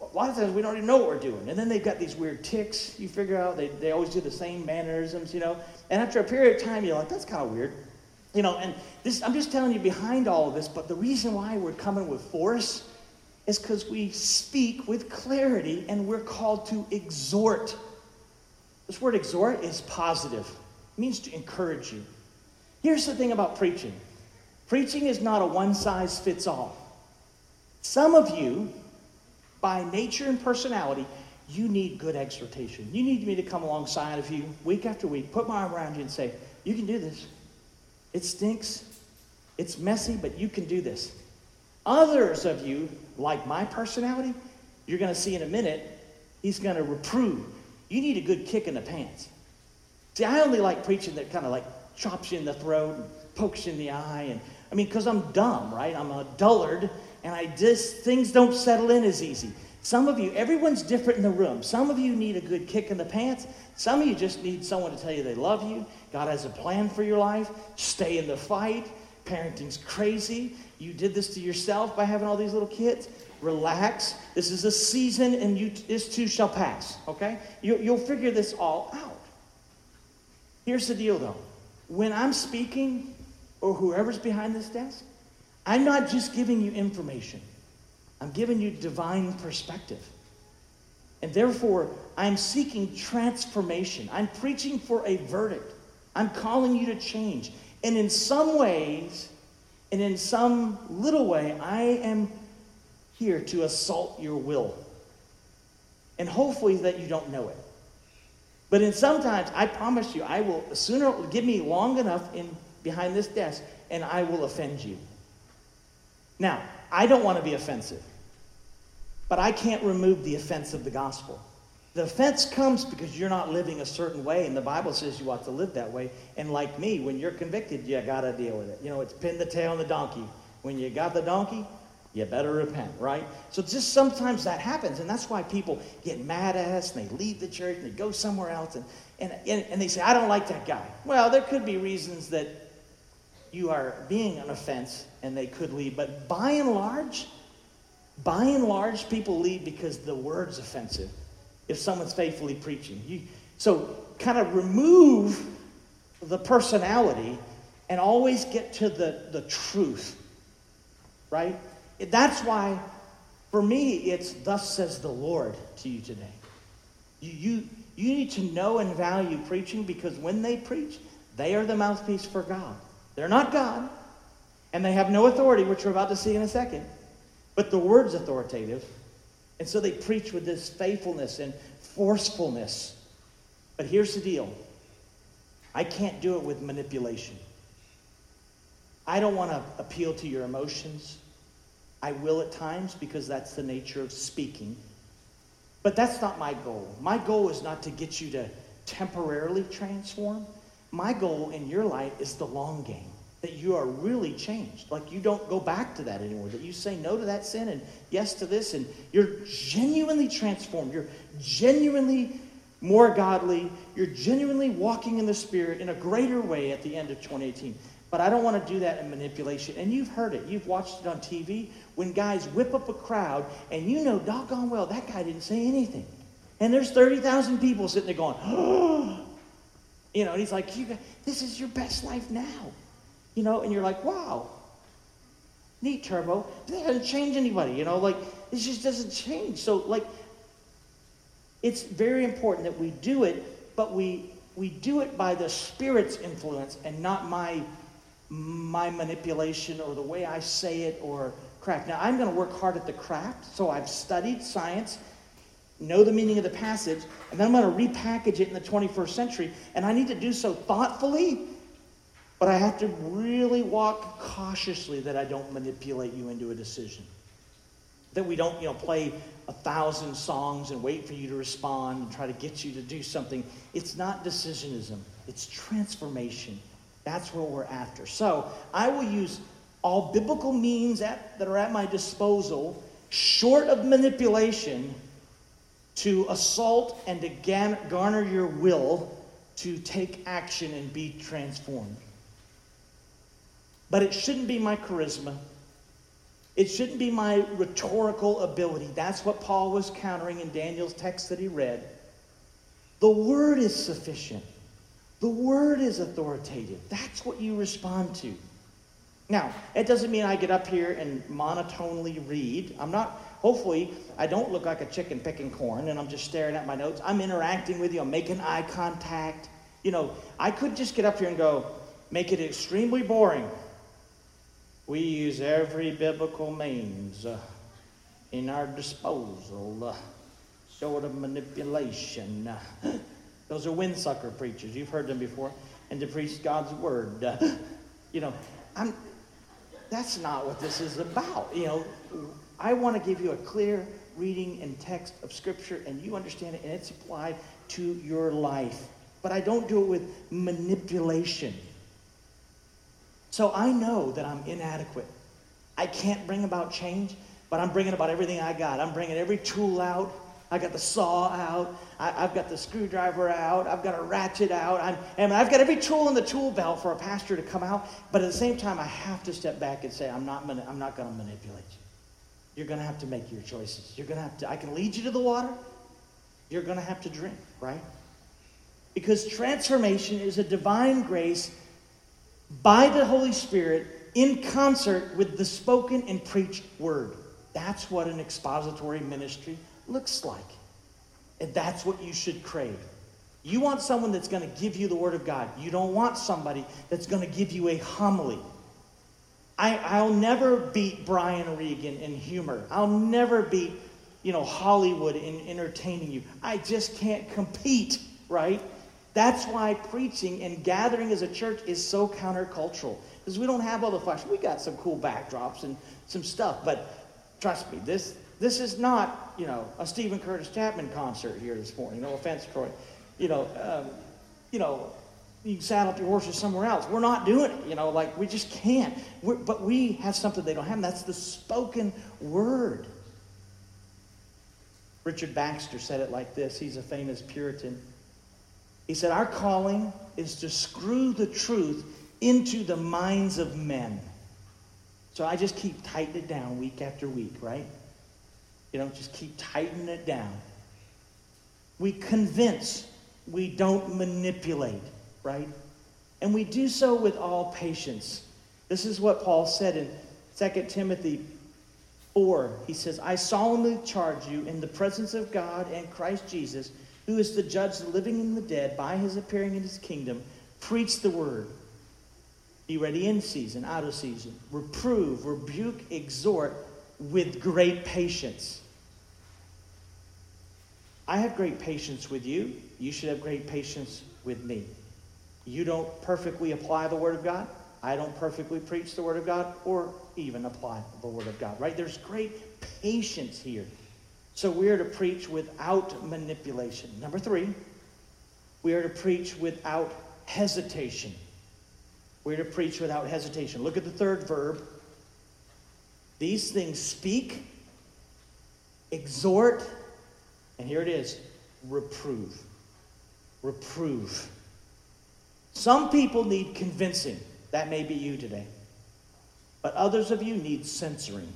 a lot of times we don't even know what we're doing. And then they've got these weird ticks you figure out. They, they always do the same mannerisms, you know. And after a period of time, you're like, that's kind of weird. You know, and this, I'm just telling you behind all of this, but the reason why we're coming with force is because we speak with clarity and we're called to exhort. This word exhort is positive, it means to encourage you. Here's the thing about preaching preaching is not a one size fits all. Some of you, by nature and personality, you need good exhortation. You need me to come alongside of you week after week, put my arm around you and say, You can do this. It stinks. It's messy, but you can do this. Others of you, like my personality, you're going to see in a minute, he's going to reprove. You need a good kick in the pants. See, I only like preaching that kind of like chops you in the throat and pokes you in the eye. And I mean, because I'm dumb, right? I'm a dullard, and I just, things don't settle in as easy. Some of you, everyone's different in the room. Some of you need a good kick in the pants. Some of you just need someone to tell you they love you. God has a plan for your life. Stay in the fight. Parenting's crazy. You did this to yourself by having all these little kids. Relax. This is a season, and you, this too shall pass. Okay? You, you'll figure this all out. Here's the deal, though. When I'm speaking, or whoever's behind this desk, I'm not just giving you information. I'm giving you divine perspective. And therefore, I'm seeking transformation. I'm preaching for a verdict. I'm calling you to change. And in some ways, and in some little way, I am here to assault your will. And hopefully that you don't know it. But in sometimes, I promise you, I will sooner give me long enough in behind this desk, and I will offend you. Now, I don't want to be offensive. But I can't remove the offense of the gospel. The offense comes because you're not living a certain way, and the Bible says you ought to live that way. And like me, when you're convicted, you got to deal with it. You know, it's pin the tail on the donkey. When you got the donkey, you better repent, right? So just sometimes that happens, and that's why people get mad at us, and they leave the church, and they go somewhere else, and, and, and, and they say, I don't like that guy. Well, there could be reasons that you are being an offense, and they could leave, but by and large, by and large, people leave because the word's offensive if someone's faithfully preaching. You, so kind of remove the personality and always get to the, the truth, right? That's why, for me, it's thus says the Lord to you today. You, you, you need to know and value preaching because when they preach, they are the mouthpiece for God. They're not God, and they have no authority, which we're about to see in a second. But the word's authoritative. And so they preach with this faithfulness and forcefulness. But here's the deal I can't do it with manipulation. I don't want to appeal to your emotions. I will at times because that's the nature of speaking. But that's not my goal. My goal is not to get you to temporarily transform. My goal in your life is the long game that you are really changed. Like you don't go back to that anymore. That you say no to that sin and yes to this, and you're genuinely transformed. You're genuinely more godly. You're genuinely walking in the Spirit in a greater way at the end of 2018. But I don't want to do that in manipulation. And you've heard it. You've watched it on TV when guys whip up a crowd, and you know doggone well that guy didn't say anything. And there's 30,000 people sitting there going, oh. *gasps* You know, and he's like, this is your best life now. You know, and you're like, wow, neat turbo. That doesn't change anybody, you know, like it just doesn't change. So like it's very important that we do it, but we we do it by the Spirit's influence and not my, my manipulation or the way I say it or craft. Now, I'm going to work hard at the craft, so I've studied science, know the meaning of the passage, and then I'm going to repackage it in the 21st century, and I need to do so thoughtfully, but I have to really walk cautiously that I don't manipulate you into a decision. That we don't, you know, play a thousand songs and wait for you to respond and try to get you to do something. It's not decisionism, it's transformation. That's what we're after. So I will use all biblical means at, that are at my disposal, short of manipulation, to assault and to garner your will to take action and be transformed. But it shouldn't be my charisma. It shouldn't be my rhetorical ability. That's what Paul was countering in Daniel's text that he read. The word is sufficient. The word is authoritative. That's what you respond to. Now, it doesn't mean I get up here and monotonely read. I'm not, hopefully, I don't look like a chicken picking corn and I'm just staring at my notes. I'm interacting with you, I'm making eye contact. You know, I could just get up here and go, make it extremely boring. We use every biblical means uh, in our disposal, uh, short of manipulation. Uh, *gasps* those are windsucker preachers. You've heard them before. And to preach God's word. Uh, *gasps* you know, I'm, that's not what this is about. You know, I want to give you a clear reading and text of Scripture, and you understand it, and it's applied to your life. But I don't do it with manipulation. So I know that I'm inadequate. I can't bring about change, but I'm bringing about everything I got. I'm bringing every tool out. I got the saw out. I, have got the screwdriver out. I've got a ratchet out. I'm, and I've got every tool in the tool belt for a pastor to come out. But at the same time, I have to step back and say, I'm not, I'm not going to manipulate you. You're going to have to make your choices. You're going to have to, I can lead you to the water. You're going to have to drink, right? Because transformation is a divine grace by the Holy Spirit in concert with the spoken and preached word. That's what an expository ministry looks like. And that's what you should crave. You want someone that's going to give you the Word of God. You don't want somebody that's going to give you a homily. I, will never beat Brian Regan in humor. I'll never beat, you know, Hollywood in entertaining you. I just can't compete, right? That's why preaching and gathering as a church is so countercultural. Because we don't have all the flash. We got some cool backdrops and some stuff, but trust me, this this is not, you know, a Steven Curtis Chapman concert here this morning. No offense, Troy. You know, um, you know, you saddle up your horses somewhere else. We're not doing it. You know, like we just can't. We're, but we have something they don't have, and that's the spoken word. Richard Baxter said it like this. He's a famous Puritan. He said, Our calling is to screw the truth into the minds of men. So I just keep tightening it down week after week, right? You know, just keep tightening it down. We convince, we don't manipulate, right? And we do so with all patience. This is what Paul said in 2 Timothy 4. He says, I solemnly charge you in the presence of God and Christ Jesus, who is to judge the living and the dead by his appearing in his kingdom, preach the word. Be ready in season, out of season. Reprove, rebuke, exhort with great patience. I have great patience with you. You should have great patience with me. You don't perfectly apply the Word of God. I don't perfectly preach the Word of God or even apply the Word of God, right? There's great patience here. So we are to preach without manipulation. Number three, we are to preach without hesitation. We're to preach without hesitation. Look at the third verb these things speak, exhort, and here it is reprove. Reprove. Some people need convincing. That may be you today. But others of you need censoring.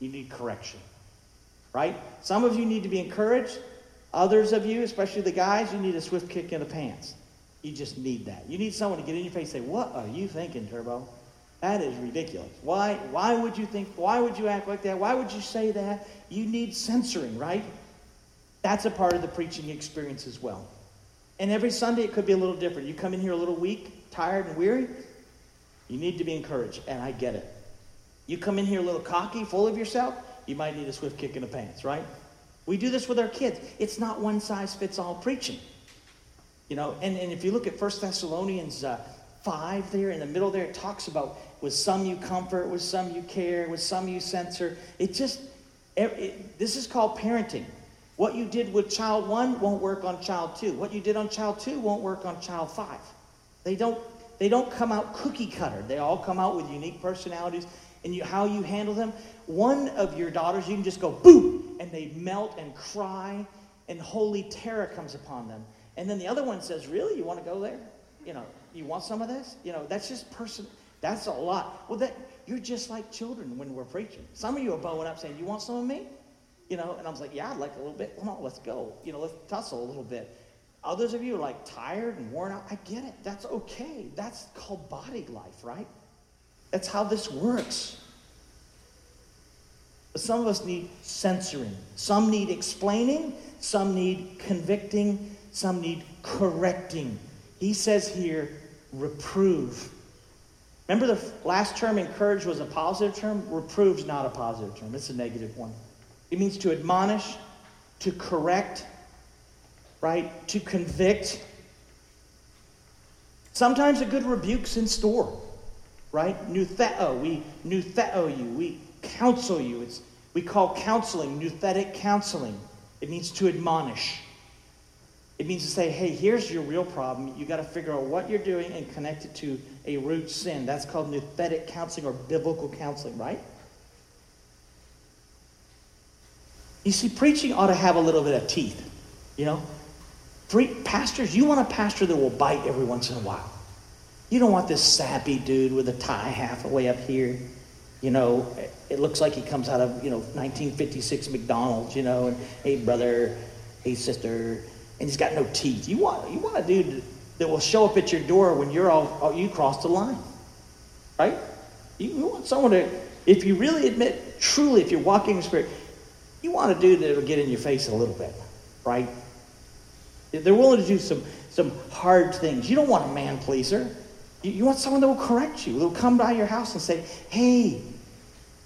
You need correction. Right? Some of you need to be encouraged. Others of you, especially the guys, you need a swift kick in the pants. You just need that. You need someone to get in your face and say, What are you thinking, Turbo? That is ridiculous. Why, why would you think, why would you act like that? Why would you say that? You need censoring, right? That's a part of the preaching experience as well. And every Sunday it could be a little different. You come in here a little weak, tired, and weary, you need to be encouraged, and I get it. You come in here a little cocky, full of yourself, you might need a swift kick in the pants, right? We do this with our kids. It's not one size fits all preaching. You know, and, and if you look at 1 Thessalonians uh, 5 there, in the middle there, it talks about with some you comfort, with some you care, with some you censor. It just, it, it, this is called parenting. What you did with child one won't work on child two. What you did on child two won't work on child five. They don't, they don't come out cookie cutter. They all come out with unique personalities and you, how you handle them. One of your daughters, you can just go boom, and they melt and cry, and holy terror comes upon them. And then the other one says, Really? You want to go there? You know, you want some of this? You know, that's just person. That's a lot. Well, that you're just like children when we're preaching. Some of you are bowing up saying, You want some of me? You know, and I was like, Yeah, I'd like a little bit. Come on, let's go. You know, let's tussle a little bit. Others of you are like tired and worn out. I get it. That's okay. That's called body life, right? That's how this works. But some of us need censoring. Some need explaining. Some need convicting. Some need correcting. He says here, reprove. Remember the last term, encourage, was a positive term? Reprove's not a positive term, it's a negative one. It means to admonish, to correct, right? To convict. Sometimes a good rebuke's in store, right? Nutheo, we nutheo you, we counsel you. It's, we call counseling nouthetic counseling. It means to admonish. It means to say, hey, here's your real problem. You got to figure out what you're doing and connect it to a root sin. That's called nouthetic counseling or biblical counseling, right? You see, preaching ought to have a little bit of teeth, you know? Pre- pastors, you want a pastor that will bite every once in a while. You don't want this sappy dude with a tie halfway up here. You know, it looks like he comes out of, you know, 1956 McDonald's, you know, and hey, brother, hey, sister, and he's got no teeth. You want, you want a dude that will show up at your door when you're all, you cross the line, right? You, want someone to, if you really admit, truly, if you're walking in spirit, you want a dude that will get in your face a little bit, right? They're willing to do some, some hard things. You don't want a man pleaser. You, want someone that will correct you, that will come by your house and say, hey,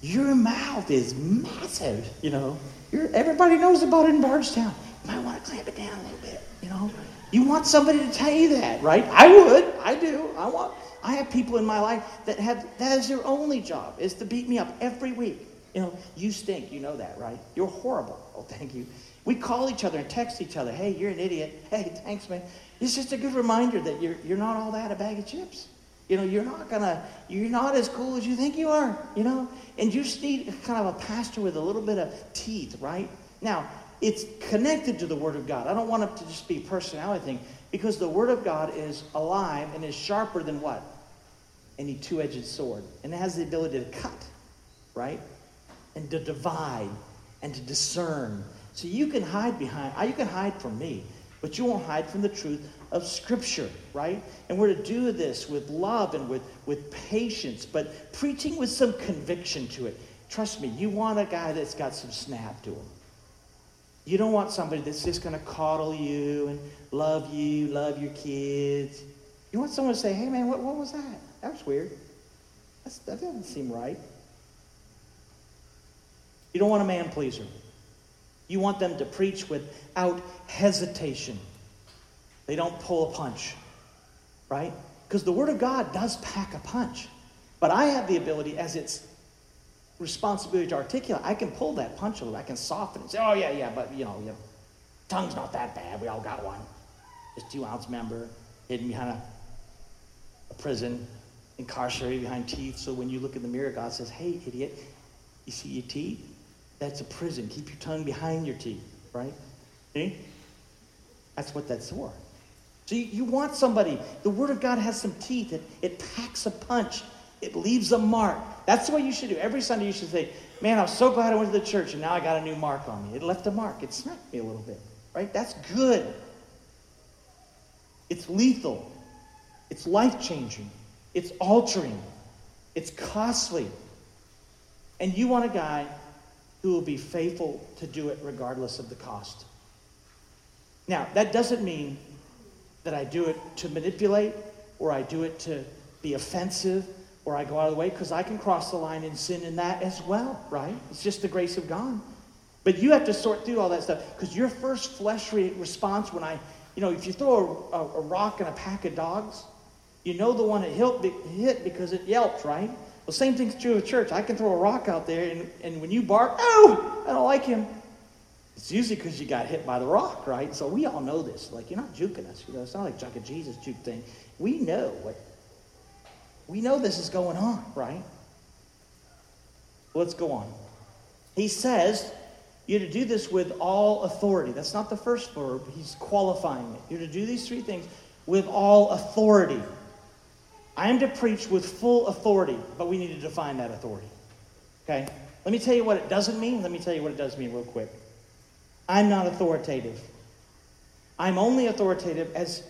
your mouth is massive, you know. You're, everybody knows about it in Bardstown. You might want to clamp it down a little bit, you know. You want somebody to tell you that, right? I would. I do. I want. I have people in my life that have that is their only job is to beat me up every week. You know, you stink. You know that, right? You're horrible. Oh, thank you. We call each other and text each other. Hey, you're an idiot. *laughs* Hey, thanks, man. It's just a good reminder that you're you're not all that a bag of chips. You know, you're not gonna, you're not as cool as you think you are, you know? And you just need kind of a pastor with a little bit of teeth, right? Now, it's connected to the Word of God. I don't want it to just be personality thing because the Word of God is alive and is sharper than what? Any two edged sword. And it has the ability to cut, right? And to divide and to discern. So you can hide behind, you can hide from me, but you won't hide from the truth of Scripture, right? And we're to do this with love and with, with patience, but preaching with some conviction to it. Trust me, you want a guy that's got some snap to him. You don't want somebody that's just going to coddle you and love you, love your kids. You want someone to say, hey, man, what, what was that? That was weird. That's, that doesn't seem right. You don't want a man pleaser. You want them to preach without hesitation. They don't pull a punch, right? Because the Word of God does pack a punch. But I have the ability, as its responsibility to articulate, I can pull that punch a little. I can soften it. Say, oh, yeah, yeah, but, you know, you know tongue's not that bad. We all got one. Just two ounce member hidden behind a, a prison, incarcerated behind teeth. So when you look in the mirror, God says, hey, idiot, you see your teeth? That's a prison. Keep your tongue behind your teeth, right? See? That's what that's for. So you, you want somebody, the Word of God has some teeth. It, it packs a punch. It leaves a mark. That's what you should do. Every Sunday you should say, Man, I'm so glad I went to the church and now I got a new mark on me. It left a mark. It smacked me a little bit. Right? That's good. It's lethal. It's life changing. It's altering. It's costly. And you want a guy who will be faithful to do it regardless of the cost. Now, that doesn't mean that I do it to manipulate, or I do it to be offensive, or I go out of the way because I can cross the line and sin in that as well, right? It's just the grace of God. But you have to sort through all that stuff because your first flesh re- response when I, you know, if you throw a, a, a, rock in a pack of dogs, you know the one that hit, because it yelps, right? Well, same thing's true of church. I can throw a rock out there, and, and when you bark, oh, I don't like him. It's usually because you got hit by the rock, right? So we all know this. Like, you're not juking us. You know, it's not like a Jesus juke thing. We know what, we know this is going on, right? Let's go on. He says, you're to do this with all authority. That's not the first verb. He's qualifying it. You're to do these three things with all authority. I am to preach with full authority, but we need to define that authority. Okay? Let me tell you what it doesn't mean. Let me tell you what it does mean real quick. I'm not authoritative. I'm only authoritative as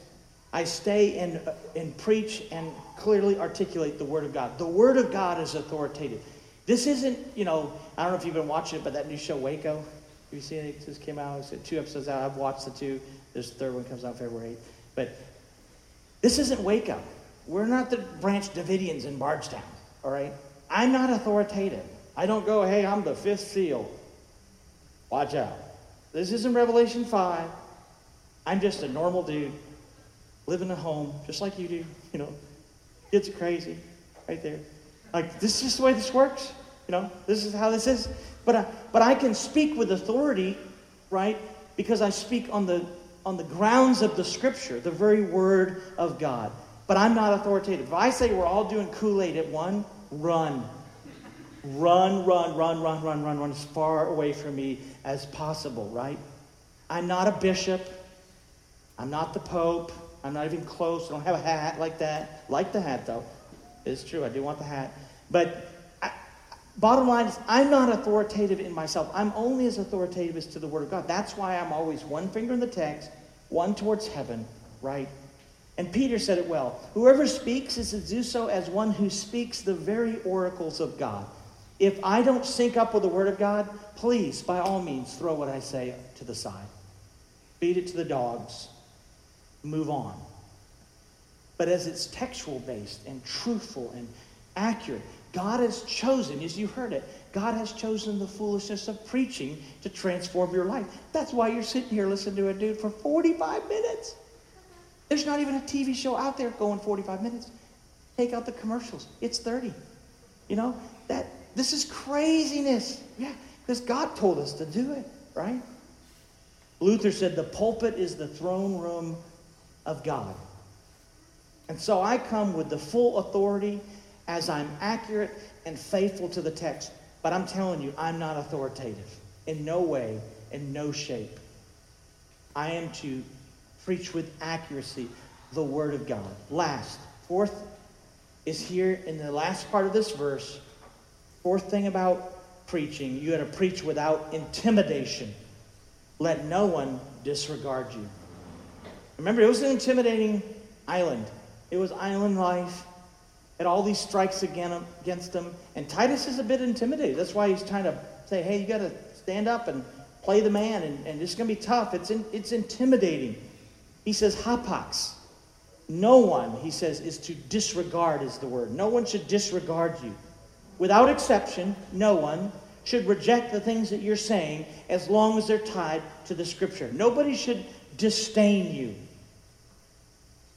I stay and, uh, and preach and clearly articulate the Word of God. The Word of God is authoritative. This isn't, you know, I don't know if you've been watching it, but that new show, Waco, you seen it? It just came out. It's two episodes out. I've watched the two. This third one comes out February 8th. But this isn't Waco. We're not the Branch Davidians in Bardstown, all right? I'm not authoritative. I don't go, hey, I'm the fifth seal. Watch out. This isn't Revelation 5. I'm just a normal dude living at home, just like you do. You know, are crazy right there. Like, this is just the way this works. You know, this is how this is. But I, but I can speak with authority, right? Because I speak on the on the grounds of the scripture, the very word of God. But I'm not authoritative. If I say we're all doing Kool-Aid at one, run. Run, run, run, run, run, run, run as far away from me as possible, right? I'm not a bishop. I'm not the Pope. I'm not even close. I don't have a hat like that. Like the hat, though. It's true. I do want the hat. But I, bottom line is, I'm not authoritative in myself. I'm only as authoritative as to the Word of God. That's why I'm always one finger in the text, one towards heaven, right? And Peter said it well. Whoever speaks is to do so as one who speaks the very oracles of God. If I don't sync up with the Word of God, please, by all means, throw what I say to the side. Feed it to the dogs. Move on. But as it's textual based and truthful and accurate, God has chosen, as you heard it, God has chosen the foolishness of preaching to transform your life. That's why you're sitting here listening to a dude for 45 minutes. There's not even a TV show out there going 45 minutes. Take out the commercials. It's 30. You know, that this is craziness. Yeah, because God told us to do it, right? Luther said the pulpit is the throne room of God. And so I come with the full authority as I'm accurate and faithful to the text. But I'm telling you, I'm not authoritative in no way, in no shape. I am to preach with accuracy the Word of God. Last, fourth is here in the last part of this verse. Fourth thing about preaching, you got to preach without intimidation. Let no one disregard you. Remember, it was an intimidating island. It was island life. Had all these strikes against him. And Titus is a bit intimidated. That's why he's trying to say, hey, you got to stand up and play the man, and, and it's going to be tough. It's, in, it's intimidating. He says, hapax. No one, he says, is to disregard, is the word. No one should disregard you. Without exception, no one should reject the things that you're saying as long as they're tied to the scripture. Nobody should disdain you.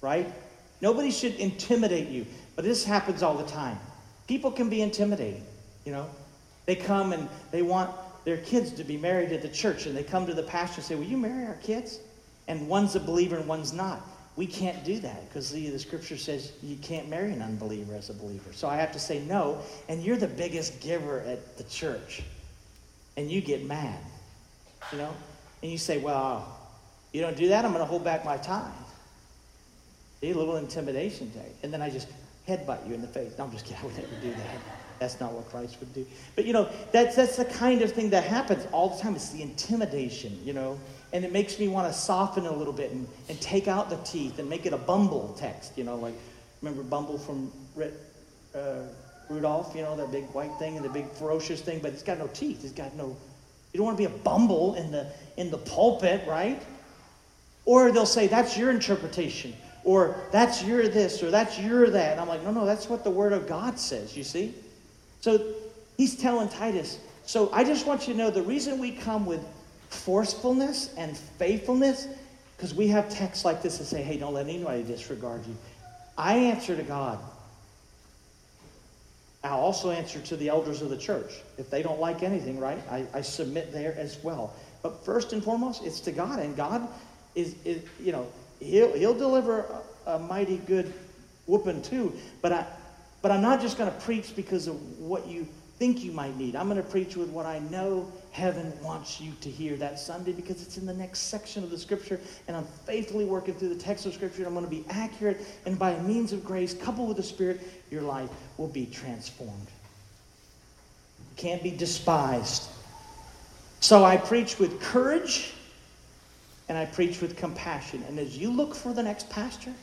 Right? Nobody should intimidate you, but this happens all the time. People can be intimidating, you know. They come and they want their kids to be married at the church, and they come to the pastor and say, Will you marry our kids? And one's a believer and one's not. We can't do that because the, the scripture says you can't marry an unbeliever as a believer. So I have to say no, and you're the biggest giver at the church. And you get mad, you know? And you say, Well, you don't do that, I'm going to hold back my time a little intimidation tag. And then I just headbutt you in the face. No, I'm just kidding. I would never do that. That's not what Christ would do. But you know, that's that's the kind of thing that happens all the time. It's the intimidation, you know. And it makes me want to soften a little bit and, and take out the teeth and make it a Bumble text, you know, like remember Bumble from uh, Rudolph, you know, that big white thing and the big ferocious thing, but it's got no teeth. It's got no. You don't want to be a Bumble in the in the pulpit, right? Or they'll say, that's your interpretation, or that's your this, or that's your that. And I'm like, no, no, that's what the Word of God says, you see? So he's telling Titus, so I just want you to know the reason we come with forcefulness and faithfulness, because we have texts like this that say, hey, don't let anybody disregard you. I answer to God. I'll also answer to the elders of the church. If they don't like anything, right, I, I submit there as well. But first and foremost, it's to God. And God is, is you know, he'll, he'll deliver a, a mighty good whooping too. But, I, but I'm not just going to preach because of what you think you might need. I'm going to preach with what I know heaven wants you to hear that Sunday because it's in the next section of the scripture, and I'm faithfully working through the text of scripture. and I'm going to be accurate, and by means of grace, coupled with the Spirit, your life will be transformed. You can't be despised. So I preach with courage and I preach with compassion. And as you look for the next pastor,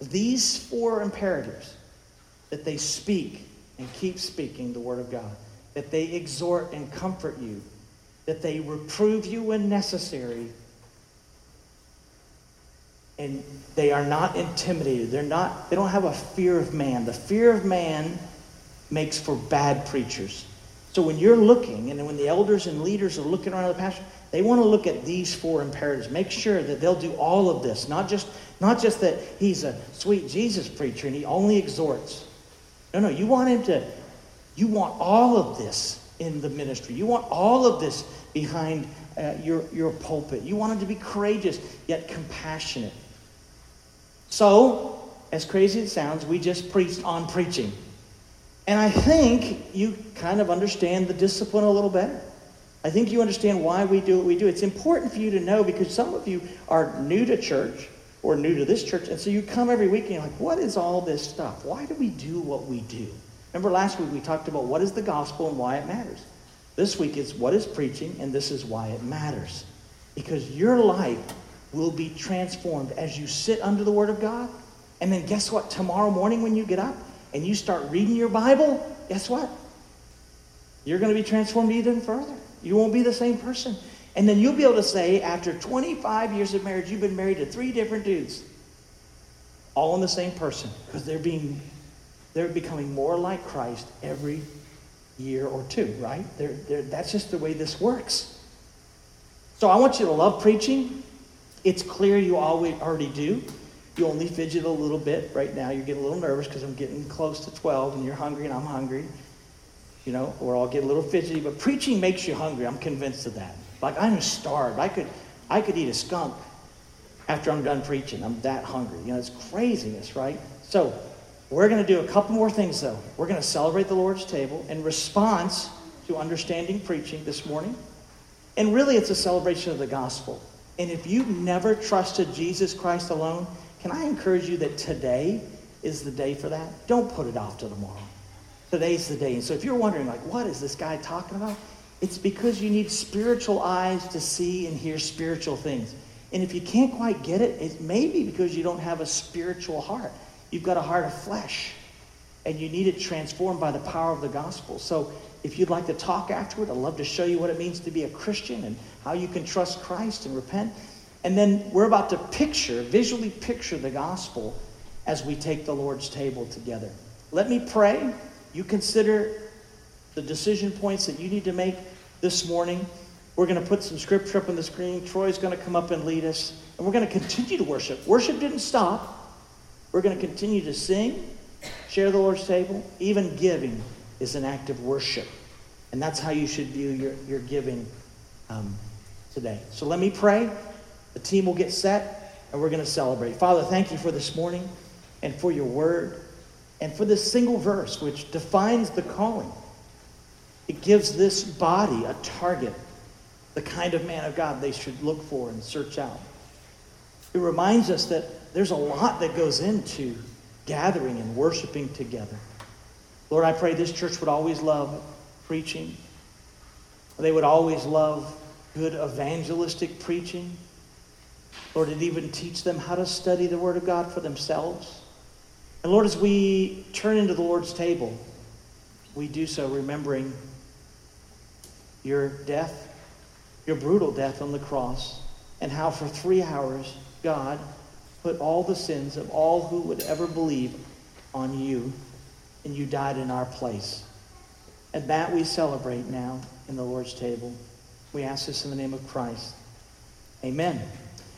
these four imperatives that they speak and keep speaking the Word of God, that they exhort and comfort you, that they reprove you when necessary, and they are not intimidated. They're not, they don't have a fear of man. The fear of man makes for bad preachers. So when you're looking, and when the elders and leaders are looking around the pastor, they want to look at these four imperatives. Make sure that they'll do all of this, not just, not just that he's a sweet Jesus preacher and he only exhorts. No, no, you want him to, you want all of this in the ministry. You want all of this behind uh, your, your pulpit. You wanted to be courageous, yet compassionate. So, as crazy as it sounds, we just preached on preaching. And I think you kind of understand the discipline a little better. I think you understand why we do what we do. It's important for you to know because some of you are new to church or new to this church. And so you come every week and you're like, what is all this stuff? Why do we do what we do? Remember last week we talked about what is the gospel and why it matters. This week is what is preaching and this is why it matters. Because your life will be transformed as you sit under the Word of God. And then guess what? Tomorrow morning when you get up and you start reading your Bible, guess what? You're going to be transformed even further. You won't be the same person. And then you'll be able to say, after 25 years of marriage, you've been married to three different dudes, all in the same person, because they're being, they're becoming more like Christ every year or two, right? They're, they're, that's just the way this works. So I want you to love preaching. It's clear you always already do. You only fidget a little bit right now. You're getting a little nervous because I'm getting close to 12 and you're hungry and I'm hungry. You know, or I'll get a little fidgety. But preaching makes you hungry. I'm convinced of that. Like I'm starved. I could, I could eat a skunk after I'm done preaching. I'm that hungry. You know, it's craziness, right? So we're going to do a couple more things, though. We're going to celebrate the Lord's table in response to understanding preaching this morning. And really, it's a celebration of the gospel. And if you've never trusted Jesus Christ alone, can I encourage you that today is the day for that? Don't put it off to tomorrow. Today's the day. And so if you're wondering, like, what is this guy talking about? It's because you need spiritual eyes to see and hear spiritual things. And if you can't quite get it, it may be because you don't have a spiritual heart. You've got a heart of flesh, and you need it transformed by the power of the gospel. So if you'd like to talk afterward, I'd love to show you what it means to be a Christian and how you can trust Christ and repent. And then we're about to picture, visually picture the gospel as we take the Lord's table together. Let me pray. You consider the decision points that you need to make this morning. We're going to put some scripture up on the screen. Troy's going to come up and lead us. And we're going to continue to worship. Worship didn't stop. We're going to continue to sing, share the Lord's table. Even giving is an act of worship. And that's how you should view your, your giving um, today. So let me pray. The team will get set, and we're going to celebrate. Father, thank you for this morning and for your word and for this single verse, which defines the calling. It gives this body a target, the kind of man of God they should look for and search out. It reminds us that there's a lot that goes into gathering and worshiping together. Lord, I pray this church would always love preaching. They would always love good evangelistic preaching. Lord, it even teach them how to study the Word of God for themselves. And Lord, as we turn into the Lord's table, we do so remembering your death, your brutal death on the cross, and how for three hours God put all the sins of all who would ever believe on you, and you died in our place. And that we celebrate now in the Lord's table. We ask this in the name of Christ. Amen.